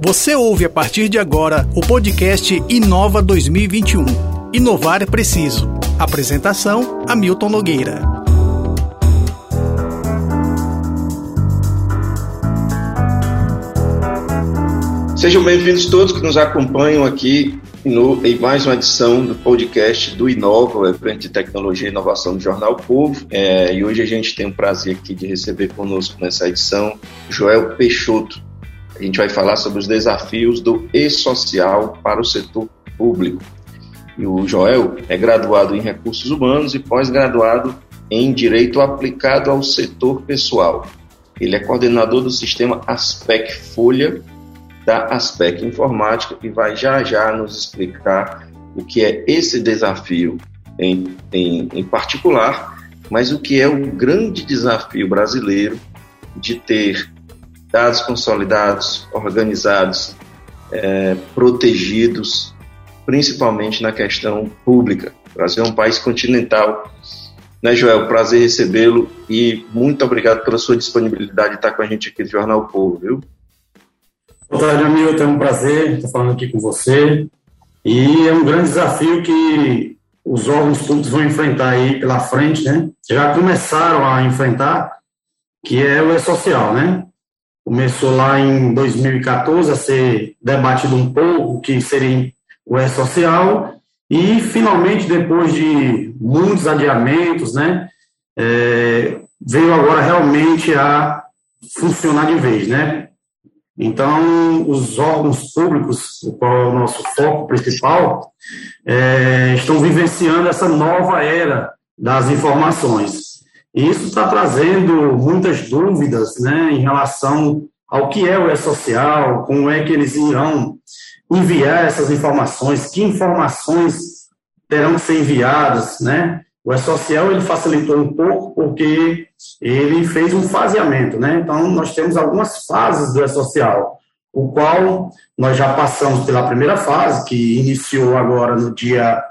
Você ouve a partir de agora o podcast Inova 2021. Inovar é preciso. Apresentação: Hamilton Nogueira. Sejam bem-vindos todos que nos acompanham aqui no, em mais uma edição do podcast do Inova, evento de tecnologia e inovação do Jornal Povo. É, e hoje a gente tem o prazer aqui de receber conosco nessa edição Joel Peixoto, a gente vai falar sobre os desafios do e-social para o setor público. E o Joel é graduado em Recursos Humanos e pós-graduado em Direito aplicado ao setor pessoal. Ele é coordenador do sistema Aspec Folha da Aspec Informática e vai já já nos explicar o que é esse desafio em, em, em particular, mas o que é o grande desafio brasileiro de ter dados consolidados, organizados, é, protegidos, principalmente na questão pública. O Brasil é um país continental. Né, Joel? Prazer recebê-lo e muito obrigado pela sua disponibilidade de estar com a gente aqui no Jornal Povo, viu? Boa tarde, amigo. É um prazer estar falando aqui com você. E é um grande desafio que os órgãos públicos vão enfrentar aí pela frente, né? Já começaram a enfrentar, que é o E-Social, né? Começou lá em 2014 a ser debatido um pouco que seria o E-Social e finalmente depois de muitos adiamentos, né, é, veio agora realmente a funcionar de vez, né? Então, os órgãos públicos, qual é o nosso foco principal, é, estão vivenciando essa nova era das informações. Isso está trazendo muitas dúvidas né, em relação ao que é o E-Social, como é que eles irão enviar essas informações, que informações terão que ser enviadas, né? O E-Social ele facilitou um pouco porque ele fez um faseamento, né? Então, nós temos algumas fases do E-Social, o qual nós já passamos pela primeira fase, que iniciou agora no dia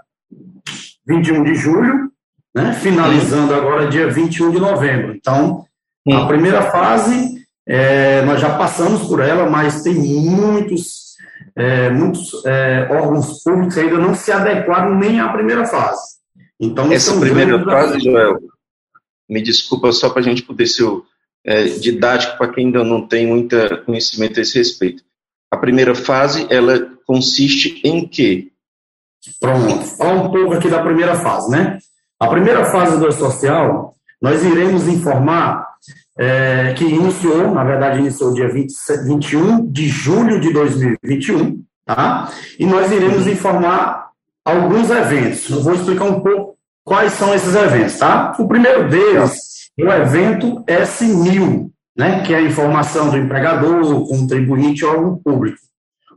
21 de julho, né, finalizando agora dia 21 de novembro. Então, a primeira fase, é, nós já passamos por ela, mas tem muitos, é, muitos é, órgãos públicos que ainda não se adequaram nem à primeira fase. Então, Essa primeira fase, Joel, me desculpa só para a gente poder ser é, didático para quem ainda não tem muito conhecimento a esse respeito. A primeira fase, ela consiste em quê? Pronto, fala um pouco aqui da primeira fase, né? A primeira fase do social, nós iremos informar é, que iniciou, na verdade, iniciou dia 20, 21 de julho de 2021, tá? E nós iremos informar alguns eventos. Eu vou explicar um pouco quais são esses eventos, tá? O primeiro deles é o evento S1000, né? Que é a informação do empregador, contribuinte ou órgão público.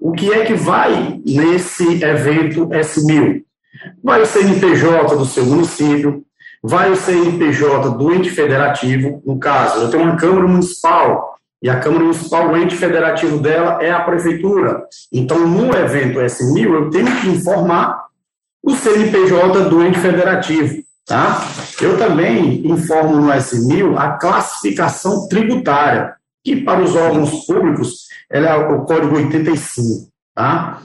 O que é que vai nesse evento S1000? Vai o CNPJ do seu município, vai o CNPJ do ente federativo, no caso, eu tenho uma Câmara Municipal, e a Câmara Municipal, o ente federativo dela é a Prefeitura. Então, no evento S1000, eu tenho que informar o CNPJ do ente federativo. Tá? Eu também informo no S1000 a classificação tributária, que para os órgãos públicos ela é o código 85. Tá?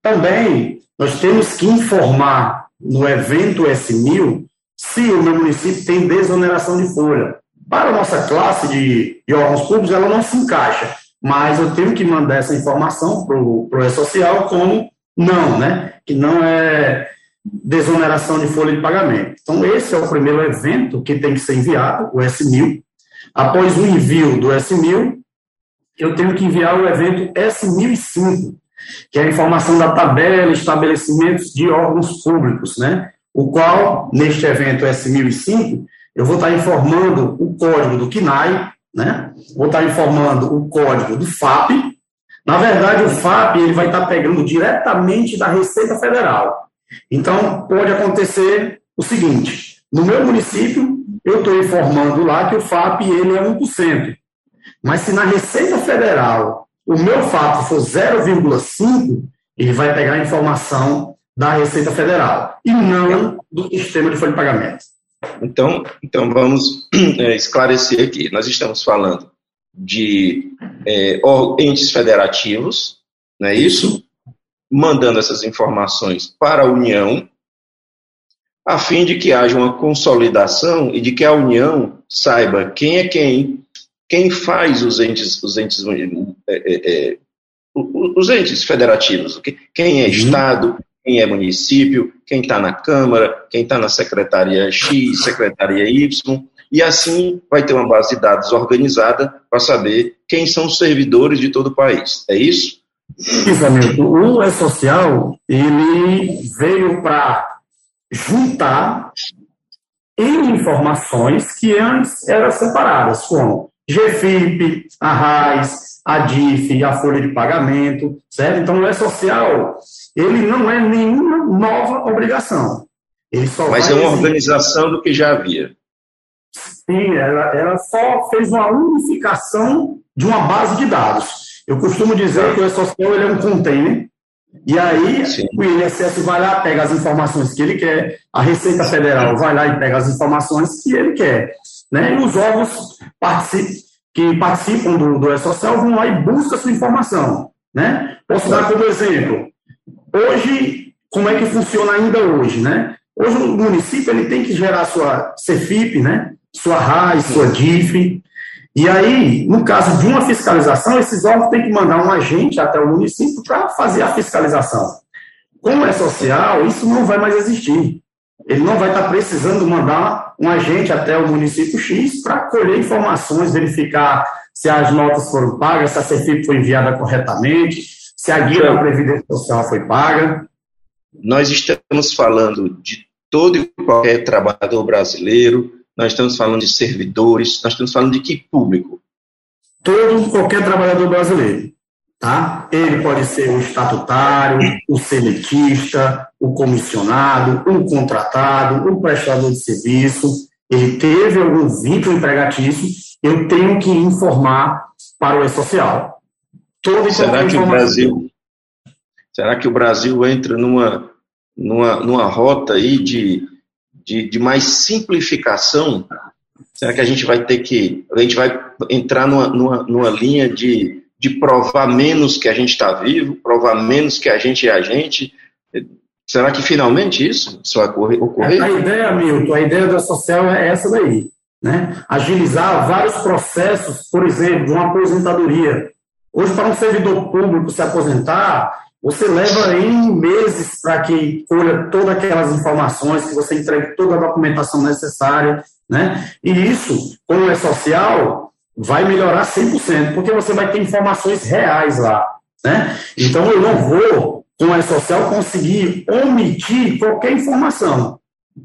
Também nós temos que informar no evento S1000 se o meu município tem desoneração de folha. Para a nossa classe de, de órgãos públicos, ela não se encaixa, mas eu tenho que mandar essa informação para o E-Social como não, né? Que não é desoneração de folha de pagamento. Então, esse é o primeiro evento que tem que ser enviado, o S1000. Após o envio do S1000, eu tenho que enviar o evento S1005, que é a informação da tabela estabelecimentos de órgãos públicos, né? O qual, neste evento S1005, eu vou estar informando o código do CNAE, né? Vou estar informando o código do FAP. Na verdade, o FAP ele vai estar pegando diretamente da Receita Federal. Então, pode acontecer o seguinte: no meu município, eu estou informando lá que o FAP ele é 1%. Mas se na Receita Federal o meu fato for 0,5, ele vai pegar a informação da Receita Federal e não do sistema de folha de pagamento. Então, então vamos é, esclarecer aqui. Nós estamos falando de é, entes federativos, não é isso? Mandando essas informações para a União, a fim de que haja uma consolidação e de que a União saiba quem é quem, quem faz os entes, os entes, é, é, é, os entes federativos, quem é uhum. Estado, quem é município, quem está na Câmara, quem está na Secretaria X, Secretaria Y, e assim vai ter uma base de dados organizada para saber quem são os servidores de todo o país. É isso? Hamilton. O E-Social, ele veio para juntar em informações que antes eram separadas, como GFIP, a RAIS, a DIF, a folha de pagamento, certo? Então, o E-Social, ele não é nenhuma nova obrigação. Ele só Mas é uma organização do que já havia. Sim, ela, ela só fez uma unificação de uma base de dados. Eu costumo dizer que o E-Social ele é um container e aí Sim. o INSS vai lá, pega as informações que ele quer, a Receita Federal vai lá e pega as informações que ele quer. Né? E os órgãos que participam do, do E-Social vão lá e buscam essa informação. Né? Posso dar como exemplo. Hoje, como é que funciona ainda hoje? Né? Hoje o município ele tem que gerar sua CFIP, né? sua RAIS, sua DIF, e aí, no caso de uma fiscalização, esses órgãos têm que mandar um agente até o município para fazer a fiscalização. Como é social, isso não vai mais existir. Ele não vai estar precisando mandar um agente até o município X para colher informações, verificar se as notas foram pagas, se a CFIP foi enviada corretamente, se a guia da Previdência Social foi paga. Nós estamos falando de todo e qualquer trabalhador brasileiro, nós estamos falando de servidores, nós estamos falando de que público? Todo, qualquer trabalhador brasileiro. Tá? Ele pode ser o estatutário, o seletista, o comissionado, o contratado, o prestador de serviço. Ele teve algum vínculo empregatício, eu tenho que informar para o E-Social. será que o Brasil será que o Brasil entra numa, numa, numa rota aí de de, de mais simplificação, será que a gente vai ter que, a gente vai entrar numa, numa, numa linha de, de provar menos que a gente está vivo, provar menos que a gente é a gente? Será que finalmente isso, isso vai ocorrer? A ideia, Milton, a ideia da social é essa daí. Né? Agilizar vários processos, por exemplo, de uma aposentadoria. Hoje, para um servidor público se aposentar, você leva em meses para que colha todas aquelas informações, que você entregue toda a documentação necessária, né? E isso, como é social, vai melhorar 100%, porque você vai ter informações reais lá, né? Então, eu não vou, com é social, conseguir omitir qualquer informação,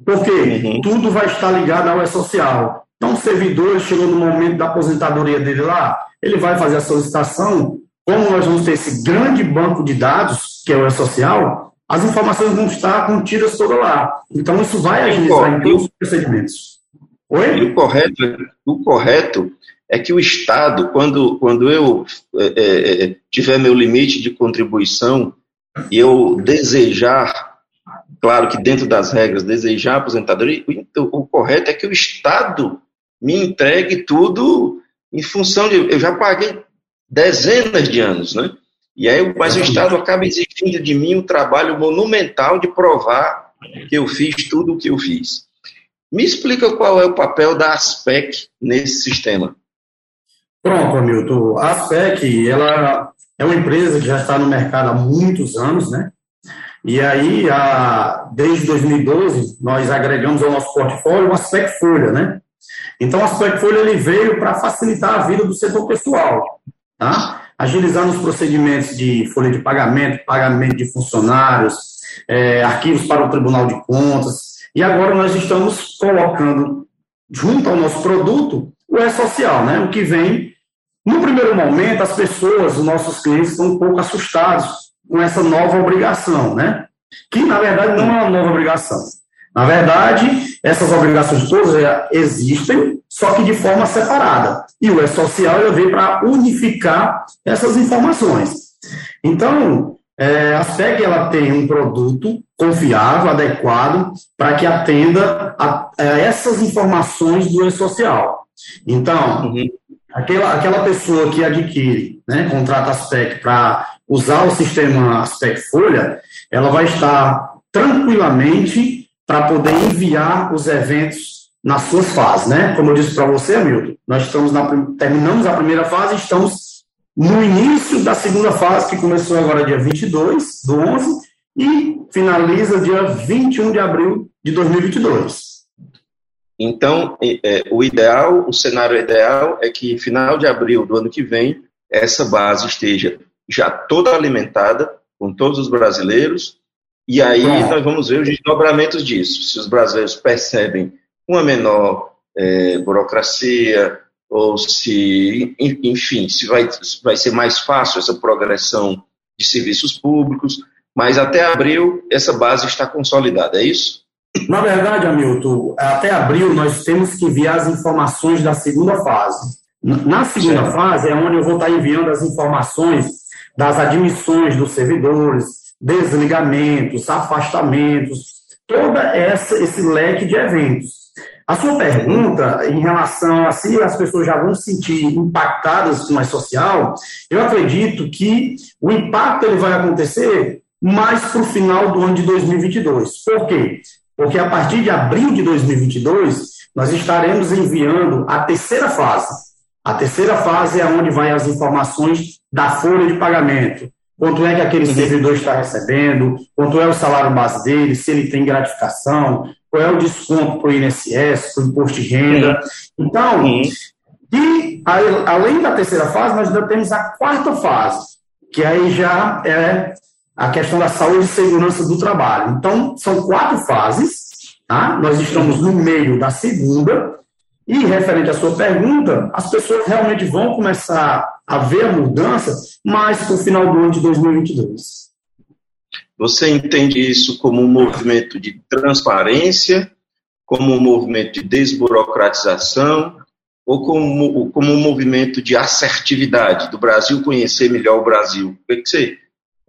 porque uhum. tudo vai estar ligado ao E-Social. Então, o servidor chegou no momento da aposentadoria dele lá, ele vai fazer a solicitação como nós vamos ter esse grande banco de dados, que é o E-Social, as informações vão estar contidas toda lá. Então, isso vai agilizar em todos os procedimentos. Oi? E o correto, o correto é que o Estado, quando, quando eu é, é, é, tiver meu limite de contribuição e eu desejar, claro que dentro das regras, desejar aposentadoria, o, o correto é que o Estado me entregue tudo em função de. Eu já paguei dezenas de anos, né? E aí, mas o Estado acaba exigindo de mim um trabalho monumental de provar que eu fiz tudo o que eu fiz. Me explica qual é o papel da ASPEC nesse sistema. Pronto, Hamilton. A ASPEC, ela é uma empresa que já está no mercado há muitos anos, né? E aí, a, desde 2012, nós agregamos ao nosso portfólio o ASPEC Folha, né? Então, o ASPEC Folha ele veio para facilitar a vida do setor pessoal tá? agilizando os procedimentos de folha de pagamento, pagamento de funcionários, é, arquivos para o Tribunal de Contas, e agora nós estamos colocando junto ao nosso produto o E-Social, né? o que vem, no primeiro momento, as pessoas, os nossos clientes, estão um pouco assustados com essa nova obrigação, né? que na verdade não é uma nova obrigação. Na verdade, essas obrigações todas existem, só que de forma separada. E o E-Social veio para unificar essas informações. Então, é, a SEG ela tem um produto confiável, adequado, para que atenda a, a, essas informações do E-Social. Então, uhum. aquela, aquela pessoa que adquire, né, contrata a SPEC para usar o sistema Aspect Folha, ela vai estar tranquilamente para poder enviar os eventos nas suas fases, né? Como eu disse para você, Hamilton, nós estamos na, terminamos a primeira fase, estamos no início da segunda fase, que começou agora dia 22 do 11 e finaliza dia 21 de abril de 2022. Então, é, o ideal, o cenário ideal é que final de abril do ano que vem, essa base esteja já toda alimentada com todos os brasileiros, e aí nós vamos ver os desdobramentos disso. Se os brasileiros percebem uma menor é, burocracia, ou se, enfim, se vai, vai ser mais fácil essa progressão de serviços públicos, mas até abril essa base está consolidada, é isso? Na verdade, Hamilton, até abril nós temos que enviar as informações da segunda fase. Na segunda certo. fase é onde eu vou estar enviando as informações das admissões dos servidores, desligamentos, afastamentos, todo esse leque de eventos. A sua pergunta em relação a se as pessoas já vão se sentir impactadas com a social, eu acredito que o impacto ele vai acontecer mais para o final do ano de 2022. Por quê? Porque a partir de abril de 2022, nós estaremos enviando a terceira fase. A terceira fase é onde vai as informações da folha de pagamento. Quanto é que aquele uhum. servidor está recebendo, quanto é o salário base dele, se ele tem gratificação, qual é o desconto para o INSS, para o imposto de renda. Então, e além da terceira fase, nós ainda temos a quarta fase, que aí já é a questão da saúde e segurança do trabalho. Então, são quatro fases, tá? Nós estamos no meio da segunda, e referente à sua pergunta, as pessoas realmente vão começar a ver a mudança mais para o final do ano de 2022. Você entende isso como um movimento de transparência, como um movimento de desburocratização, ou como, como um movimento de assertividade, do Brasil conhecer melhor o Brasil? O que você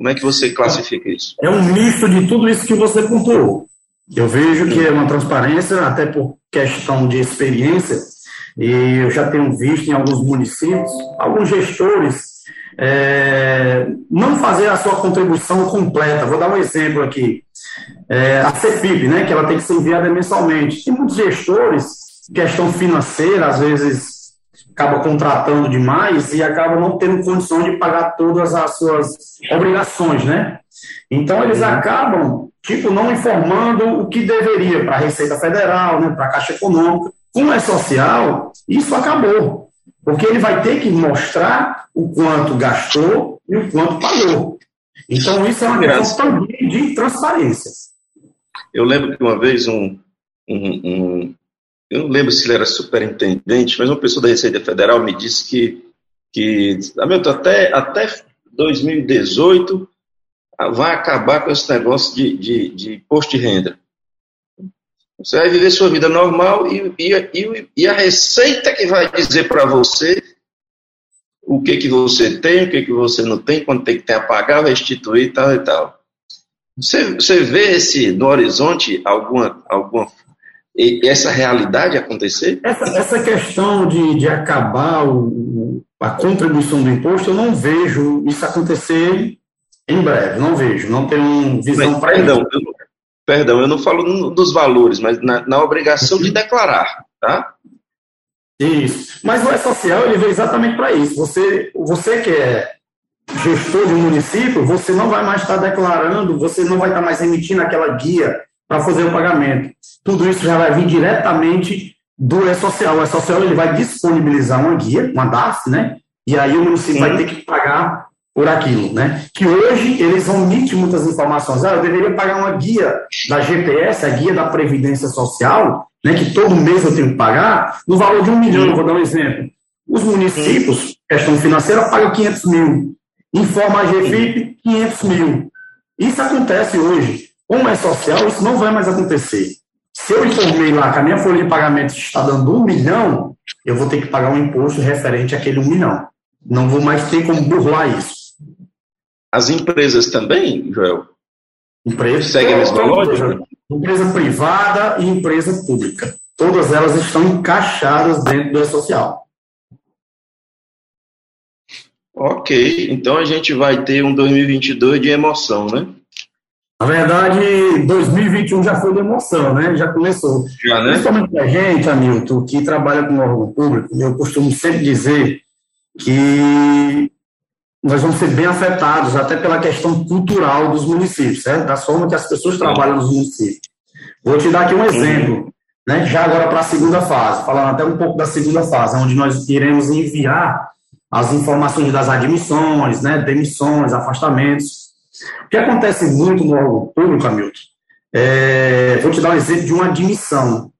como é que você classifica isso? É um misto de tudo isso que você pontuou. Eu vejo que é uma transparência, até por questão de experiência, e eu já tenho visto em alguns municípios, alguns gestores é, não fazer a sua contribuição completa. Vou dar um exemplo aqui. É, a CEPIP, né, que ela tem que ser enviada mensalmente. Tem muitos gestores, questão financeira, às vezes acaba contratando demais e acaba não tendo condição de pagar todas as suas obrigações, né? Então eles uhum. acabam, tipo, não informando o que deveria para a Receita Federal, né, para a Caixa Econômica. Como é social, isso acabou. Porque ele vai ter que mostrar o quanto gastou e o quanto pagou. Então, isso é uma questão também de transparência. Eu lembro que uma vez um, um, um, eu não lembro se ele era superintendente, mas uma pessoa da Receita Federal me disse que, que Hamilton, até, até 2018 vai acabar com esse negócio de, de, de imposto de renda. Você vai viver sua vida normal e, e, e a receita que vai dizer para você o que, que você tem, o que, que você não tem, quando tem que ter a pagar, restituir e tal e tal. Você, você vê esse, no horizonte alguma, alguma essa realidade acontecer? Essa, essa questão de, de acabar o, a contribuição do imposto, eu não vejo isso acontecer em breve, não vejo, não tenho visão para isso. Eu, perdão, eu não falo dos valores, mas na, na obrigação de declarar, tá? Isso. Mas o E-Social, ele veio exatamente para isso. Você, você que é gestor de um município, você não vai mais estar declarando, você não vai estar mais emitindo aquela guia para fazer o pagamento. Tudo isso já vai vir diretamente do E-Social. O E-Social ele vai disponibilizar uma guia, uma DAF, né? E aí o município Sim. vai ter que pagar por aquilo, né? Que hoje eles omitem muitas informações. Ah, eu deveria pagar uma guia da GPS, a guia da Previdência Social, né? Que todo mês eu tenho que pagar, no valor de um milhão. Sim. Vou dar um exemplo. Os municípios, questão financeira, pagam 500 mil. Informa a GFIP, 500 mil. Isso acontece hoje. Como é social, isso não vai mais acontecer. Se eu informei lá que a minha folha de pagamento está dando um milhão, eu vou ter que pagar um imposto referente àquele um milhão. Não vou mais ter como burlar isso. As empresas também, Joel? Empresa, Segue a mesma lógica? Empresa privada e empresa pública. Todas elas estão encaixadas dentro do E-Social. Ok, então a gente vai ter um 2022 de emoção, né? Na verdade, 2021 já foi de emoção, né? Já começou. Já, né? Principalmente a gente, Hamilton, que trabalha com órgão público, eu costumo sempre dizer que nós vamos ser bem afetados até pela questão cultural dos municípios, certo? da forma que as pessoas trabalham nos municípios. Vou te dar aqui um exemplo, né? já agora para a segunda fase, falando até um pouco da segunda fase, onde nós iremos enviar as informações das admissões, né? demissões, afastamentos. O que acontece muito no órgão público, Hamilton, é, vou te dar um exemplo de uma admissão.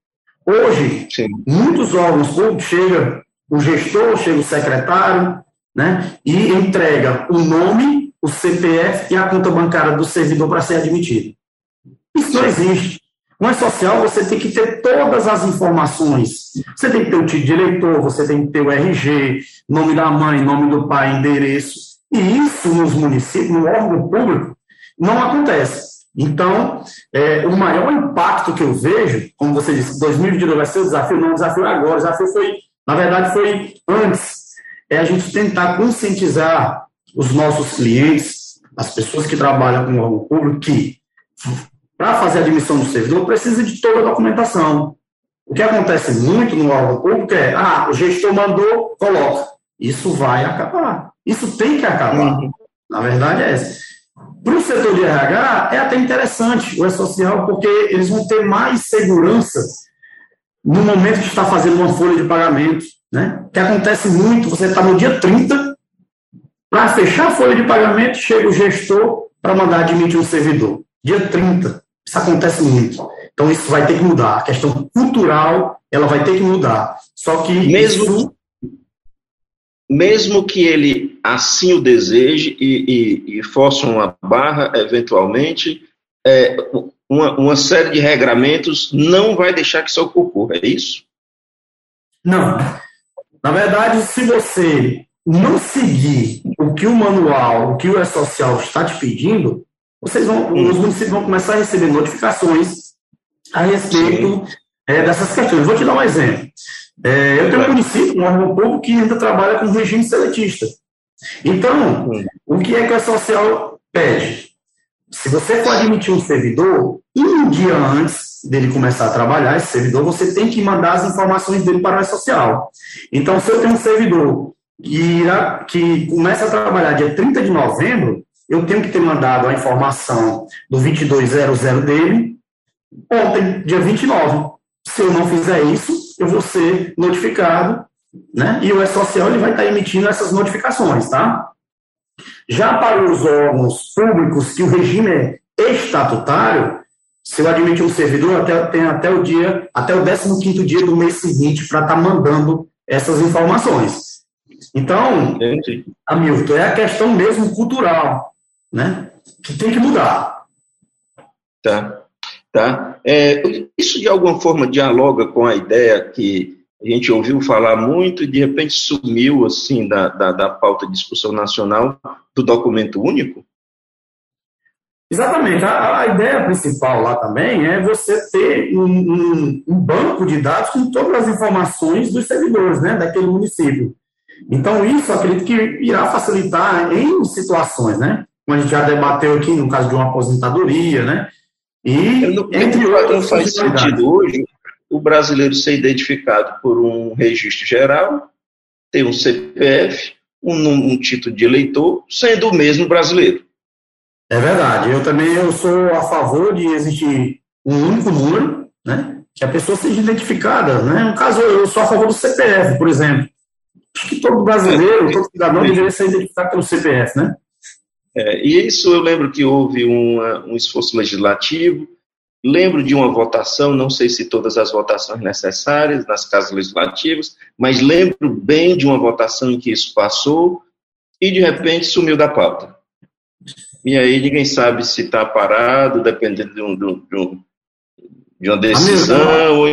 Hoje, Sim. muitos órgãos públicos chega o gestor, chega o secretário, né, e entrega o nome, o CPF e a conta bancária do servidor para ser admitido. Isso não existe. No é social, você tem que ter todas as informações. Você tem que ter o título de eleitor, você tem que ter o RG, nome da mãe, nome do pai, endereço. E isso nos municípios, no órgão público, não acontece. Então, é, o maior impacto que eu vejo, como você disse, 2022 vai ser o desafio, não o desafio é agora, o desafio foi, na verdade, foi antes é a gente tentar conscientizar os nossos clientes, as pessoas que trabalham com o órgão público, que para fazer a admissão do servidor precisa de toda a documentação. O que acontece muito no órgão público é, ah, o gestor mandou, coloca. Isso vai acabar. Isso tem que acabar. Na verdade é essa. Para o setor de RH, é até interessante o E-Social, porque eles vão ter mais segurança no momento que está fazendo uma folha de pagamento. Né? Que acontece muito, você está no dia 30, para fechar a folha de pagamento, chega o gestor para mandar admitir um servidor. Dia 30. Isso acontece muito. Então, isso vai ter que mudar. A questão cultural, ela vai ter que mudar. Só que. Mesmo, isso... mesmo que ele assim o deseje e, e, e force uma barra, eventualmente, é, uma, uma série de regramentos não vai deixar que isso ocorra, é isso? Não. Na verdade, se você não seguir o que o manual, o que o E-Social está te pedindo, vocês vão, os municípios vão começar a receber notificações a respeito é, dessas questões. Vou te dar um exemplo. É, eu tenho um município, um órgão público, que ainda trabalha com regime seletista. Então, o que é que o E-Social pede? Se você for admitir um servidor, um dia antes dele começar a trabalhar, esse servidor, você tem que mandar as informações dele para a social. Então, se eu tenho um servidor que, irá, que começa a trabalhar dia 30 de novembro, eu tenho que ter mandado a informação do 2200 dele ontem, dia 29. Se eu não fizer isso, eu vou ser notificado, né? E o E-Social ele vai estar emitindo essas notificações, tá? Já para os órgãos públicos que o regime é estatutário, se eu admitir um servidor, até, tem até o dia, até o 15 dia do mês seguinte para estar tá mandando essas informações. Então, Entendi. Hamilton, é a questão mesmo cultural, né? Que tem que mudar. Tá, tá. É, isso de alguma forma dialoga com a ideia que a gente ouviu falar muito e de repente sumiu assim da, da, da pauta de discussão nacional do documento único? Exatamente. A, a, ideia principal lá também é você ter um, um, um, banco de dados com todas as informações dos servidores né, daquele município. Então, isso acredito que irá facilitar em situações, né? Como a gente já debateu aqui no caso de uma aposentadoria, né? E, não, entre outras não faz sentido hoje o brasileiro ser identificado por um registro geral, ter um CPF, um, um título de eleitor, sendo o mesmo brasileiro. É verdade. Eu também eu sou a favor de existir um único número, né? Que a pessoa seja identificada, né? No caso, eu sou a favor do CPF, por exemplo. Acho que todo brasileiro, todo cidadão deveria ser identificado pelo CPF, né? É, e isso eu lembro que houve uma, um esforço legislativo, lembro de uma votação, não sei se todas as votações necessárias nas casas legislativas, mas lembro bem de uma votação em que isso passou e de repente sumiu da pauta. E aí ninguém sabe se está parado, dependendo de, um, de, um, de uma decisão.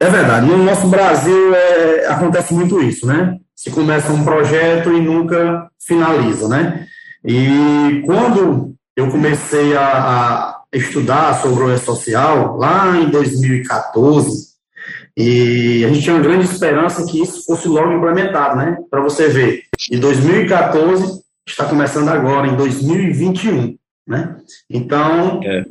É verdade. No nosso Brasil é, acontece muito isso, né? Se começa um projeto e nunca finaliza, né? E quando eu comecei a, a estudar sobre o E-Social, lá em 2014, E a gente tinha uma grande esperança que isso fosse logo implementado, né? Para você ver, de 2014 está começando agora, em 2021, né? Então, é.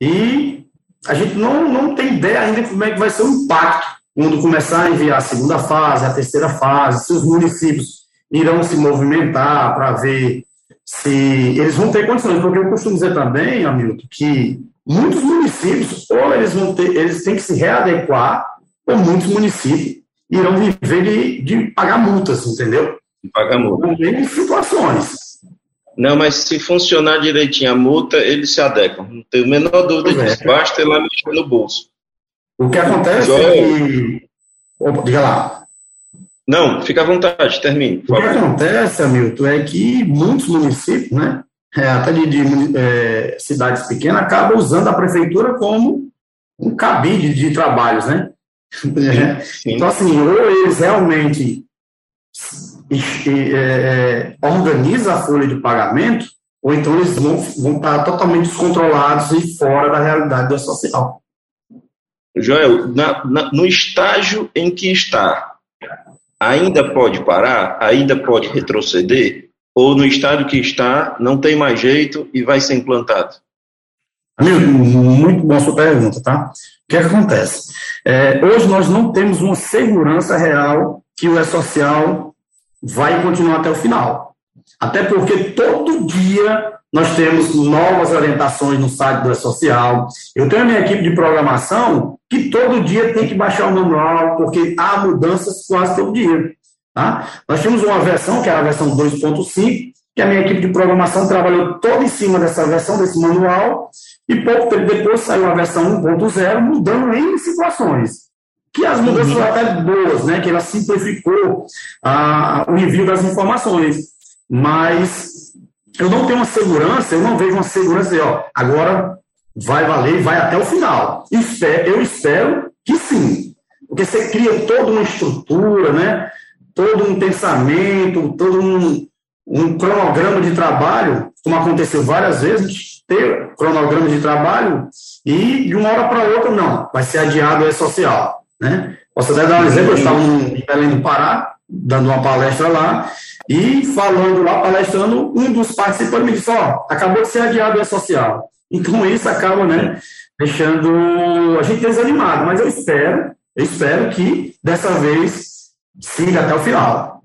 e a gente não, não tem ideia ainda como é que vai ser o impacto quando começar a enviar a segunda fase, a terceira fase, se os municípios irão se movimentar para ver se eles vão ter condições, porque eu costumo dizer também, Hamilton, que muitos municípios, ou eles vão ter, eles têm que se readequar, ou muitos municípios irão viver de, de pagar multas, entendeu? Pagar multas. Em situações. Não, mas se funcionar direitinho a multa, eles se adequam. Não tenho a menor dúvida disso. É. Basta ir lá mexer no bolso. O que acontece é que. Opa, diga lá. Não, fica à vontade, termine. O que acontece, Hamilton, é que muitos municípios, né, é, até de, de é, cidades pequenas, acabam usando a prefeitura como um cabide de trabalhos, né? Sim, sim. Então, assim, ou eles realmente é, é, organizam a folha de pagamento, ou então eles vão, vão estar totalmente descontrolados e fora da realidade da social. Joel, na, na, no estágio em que está, ainda pode parar? Ainda pode retroceder? Ou no estágio que está, não tem mais jeito e vai ser implantado? Amigo, muito boa sua pergunta, tá? O que, é que acontece? É, hoje nós não temos uma segurança real que o E-Social vai continuar até o final. Até porque todo dia nós temos novas orientações no site do E-Social. Eu tenho a minha equipe de programação que todo dia tem que baixar o manual, porque há mudanças quase todo dia. Tá? Nós temos uma versão, que é a versão 2.5, que a minha equipe de programação trabalhou toda em cima dessa versão, desse manual, e pouco tempo depois saiu a versão 1.0, mudando em situações. Que as mudanças foram até boas, né? que ela simplificou a, o envio das informações. Mas eu não tenho uma segurança, eu não vejo uma segurança de, ó, agora vai valer vai até o final. Eu espero que sim, porque você cria toda uma estrutura, né? todo um pensamento, todo um, um cronograma de trabalho, como aconteceu várias vezes, ter cronograma de trabalho e de uma hora para outra, não, vai ser adiado é social. Né? Posso até dar um exemplo, eu estava em Belém do Pará, dando uma palestra lá, e falando lá, palestrando, um dos participantes me disse, ó, oh, acabou de ser adiado a social. Então isso acaba, né, deixando a gente desanimado, mas eu espero, eu espero que dessa vez siga até o final.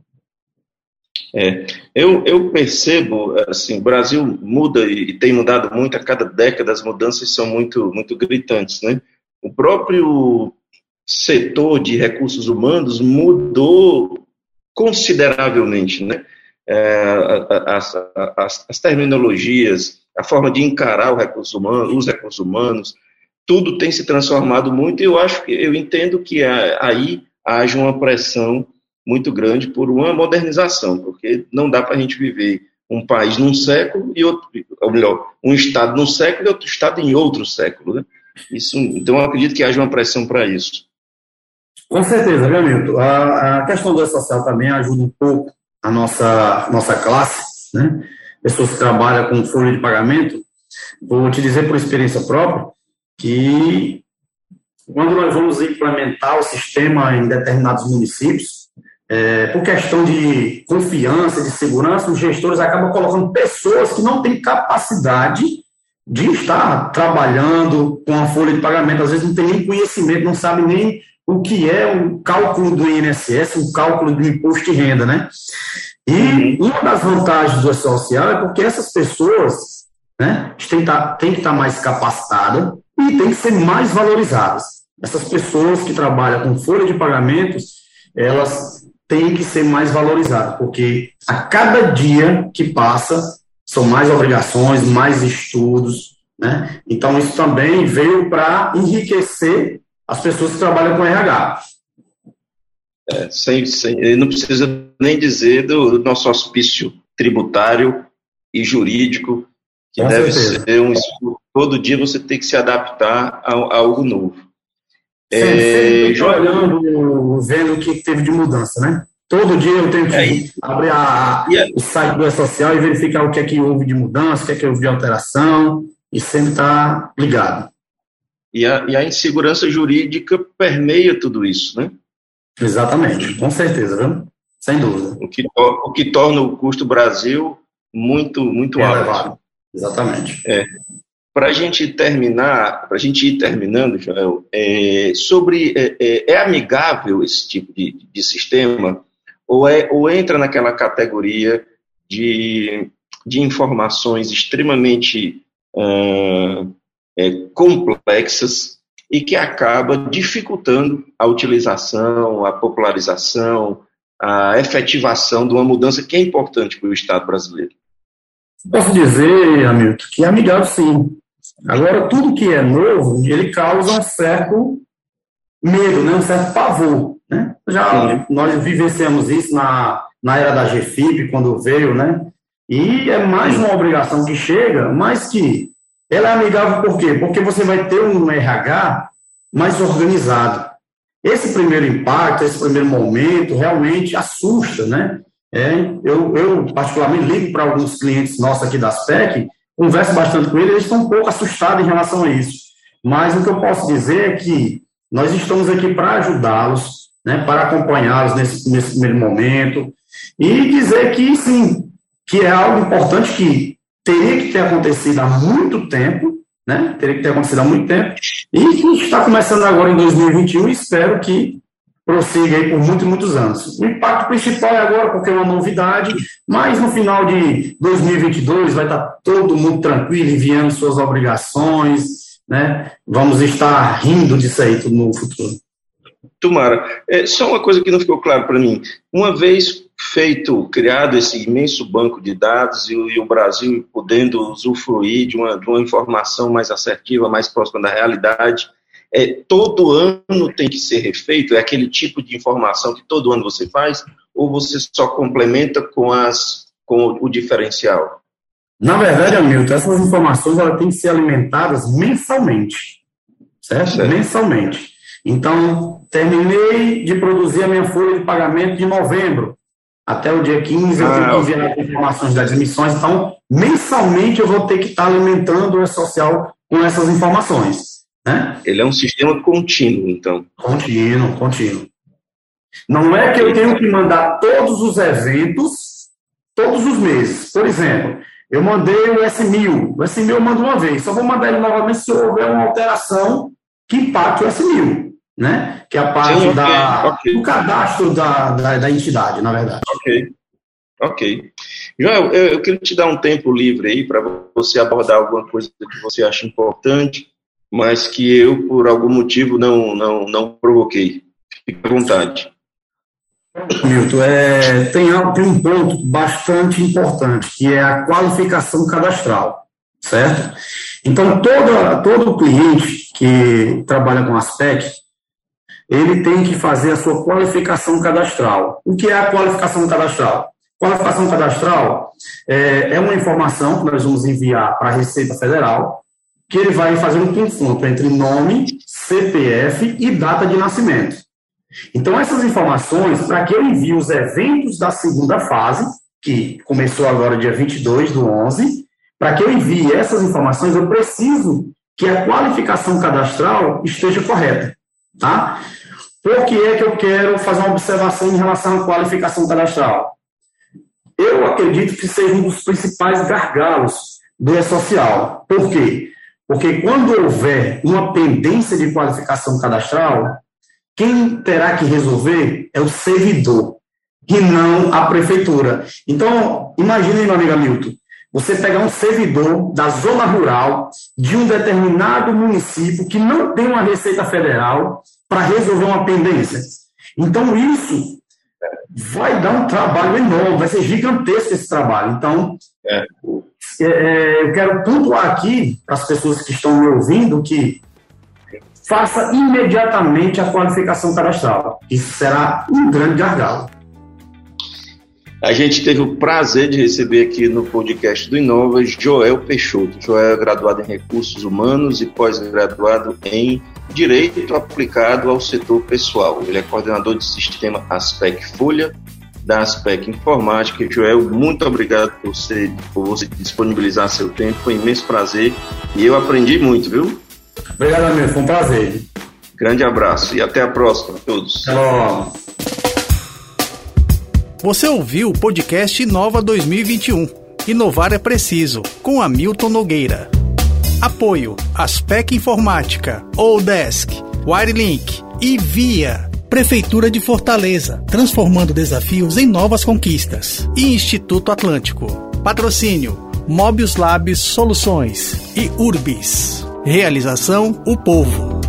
É, eu, eu percebo, assim, o Brasil muda e tem mudado muito, a cada década as mudanças são muito, muito gritantes, né? O próprio setor de recursos humanos mudou consideravelmente, né? É, as, as, as, terminologias, a forma de encarar recurso humano, os recursos humanos, tudo tem se transformado muito e eu acho que eu entendo que aí haja uma pressão muito grande por uma modernização, porque não dá para a gente viver um país num século e outro, ou melhor, um estado num século e outro estado em outro século, né? Isso, então eu acredito que haja uma pressão para isso. Com certeza, viu, Milton? A, a questão do social também ajuda um pouco a nossa, nossa classe, né? Pessoas que trabalham com folha de pagamento. Vou te dizer por experiência própria que quando nós vamos implementar o sistema em determinados municípios, é, por questão de confiança, de segurança, os gestores acabam colocando pessoas que não têm capacidade de estar trabalhando com a folha de pagamento, às vezes não tem nem conhecimento, não sabe nem o que é o cálculo do INSS, o cálculo do imposto de renda, né? E uma das vantagens do social é porque essas pessoas né, têm, que estar, que estar mais capacitadas e têm que ser mais valorizadas. Essas pessoas que trabalham com folha de pagamentos, elas têm que ser mais valorizadas, porque a cada dia que passa, são mais obrigações, mais estudos, né? Então, isso também veio para enriquecer as pessoas que trabalham com RH. É, sem, sem, não precisa nem dizer do, do, nosso auspício tributário e jurídico, que com deve certeza. ser um todo dia você tem que se adaptar a, a algo novo. É, olhando, vendo o que teve de mudança, né? Todo dia eu tenho que é, abrir a, a, o site do E-Social e verificar o que é que houve de mudança, o que é que houve de alteração, e sempre estar tá ligado. E a, e a insegurança jurídica permeia tudo isso, né? Exatamente, com certeza, viu? Sem dúvida. O que, o que torna o custo Brasil muito, muito é alto. Elevado. Exatamente. É. Para a gente terminar, para a gente ir terminando, Joel, é, sobre é, é, é, amigável esse tipo de, de sistema ou, é, ou entra naquela categoria de, de informações extremamente uh, complexas e que acaba dificultando a utilização, a popularização, a efetivação de uma mudança que é importante para o Estado brasileiro? Posso dizer, Hamilton, que é amigável sim. Agora, tudo que é novo, ele causa um certo medo, né? um certo pavor. Né? Já nós vivenciamos isso na, na era da GFIP, quando veio, né? E é mais uma obrigação que chega, mas que ela é amigável por quê? Porque você vai ter um RH mais organizado. Esse primeiro impacto, esse primeiro momento, realmente assusta, né? É, eu, eu, particularmente, ligo para alguns clientes nossos aqui da SPEC, converso bastante com eles, eles estão um pouco assustados em relação a isso. Mas o que eu posso dizer é que nós estamos aqui para ajudá-los, né, para acompanhá-los nesse, nesse primeiro momento, e dizer que, sim, que é algo importante que teria que ter acontecido há muito tempo, né, teria que ter acontecido há muito tempo, e está começando agora em 2021 e espero que prossiga aí por muitos, muitos anos. O impacto principal é agora porque é uma novidade, mas no final de 2022 vai estar todo mundo tranquilo, enviando suas obrigações, né? Vamos estar rindo disso aí no futuro. Tomara. É, só uma coisa que não ficou claro para mim. Uma vez feito, criado esse imenso banco de dados e, e, o Brasil podendo usufruir de uma, de uma informação mais assertiva, mais próxima da realidade, é, todo ano tem que ser refeito? É aquele tipo de informação que todo ano você faz? Ou você só complementa com, as, com o, diferencial? Na verdade, Hamilton, essas informações elas têm que ser alimentadas mensalmente. Certo? certo? Mensalmente. Então, terminei de produzir a minha folha de pagamento de novembro. Até o dia 15 ah, eu tenho que enviar as informações das emissões. Então, mensalmente eu vou ter que estar alimentando o social com essas informações. Né? Ele é um sistema contínuo, então. Contínuo, contínuo. Não é que eu tenho que mandar todos os eventos todos os meses. Por exemplo, eu mandei o S1000. O S1000 eu mando uma vez. Só vou mandar ele novamente se houver uma alteração que impacte o S1000. Né? Que é a parte Sim, da, okay. do cadastro da, da, da, entidade, na verdade. Ok. Ok. Joel, eu, eu queria te dar um tempo livre aí para você abordar alguma coisa que você acha importante mas que eu, por algum motivo, não, não, não provoquei. Fique à vontade. Milton, é, tem, tem um ponto bastante importante, que é a qualificação cadastral, certo? Então, toda, todo cliente que trabalha com Aspect, ele tem que fazer a sua qualificação cadastral. O que é a qualificação cadastral? Qualificação cadastral é, é uma informação que nós vamos enviar para a Receita Federal, que ele vai fazer um confronto entre nome, CPF e data de nascimento. Então, essas informações, para que eu envie os eventos da segunda fase, que começou agora dia 22 do 11, para que eu envie essas informações, eu preciso que a qualificação cadastral esteja correta. Tá? Por que é que eu quero fazer uma observação em relação à qualificação cadastral? Eu acredito que seja um dos principais gargalos do E-Social. Por quê? Porque quando houver uma pendência de qualificação cadastral, quem terá que resolver é o servidor e não a prefeitura. Então, imagine, meu amigo Milton, você pegar um servidor da zona rural de um determinado município que não tem uma receita federal para resolver uma pendência. Então, isso vai dar um trabalho enorme, vai ser gigantesco esse trabalho. Então, é. É, é, eu quero pontuar aqui para as pessoas que estão me ouvindo que faça imediatamente a qualificação cadastral. Isso será um grande gargalo. A gente teve o prazer de receber aqui no podcast do Inova Joel Peixoto. Joel é graduado em Recursos Humanos e pós-graduado em Direito aplicado ao setor pessoal. Ele é coordenador do sistema Aspec Folha da Aspec Informática. Joel, muito obrigado por você, por você disponibilizar seu tempo, foi um imenso prazer e eu aprendi muito, viu? Obrigado, amigo. Foi um prazer. Grande abraço e até a próxima a todos. Logo. Você ouviu o podcast Inova 2021. Inovar é preciso, com Hamilton Nogueira. Apoio Aspec Informática, Odesk, Wirelink e Via. Prefeitura de Fortaleza, transformando desafios em novas conquistas. E Instituto Atlântico. Patrocínio Mobius Labs Soluções e Urbis. Realização O Povo.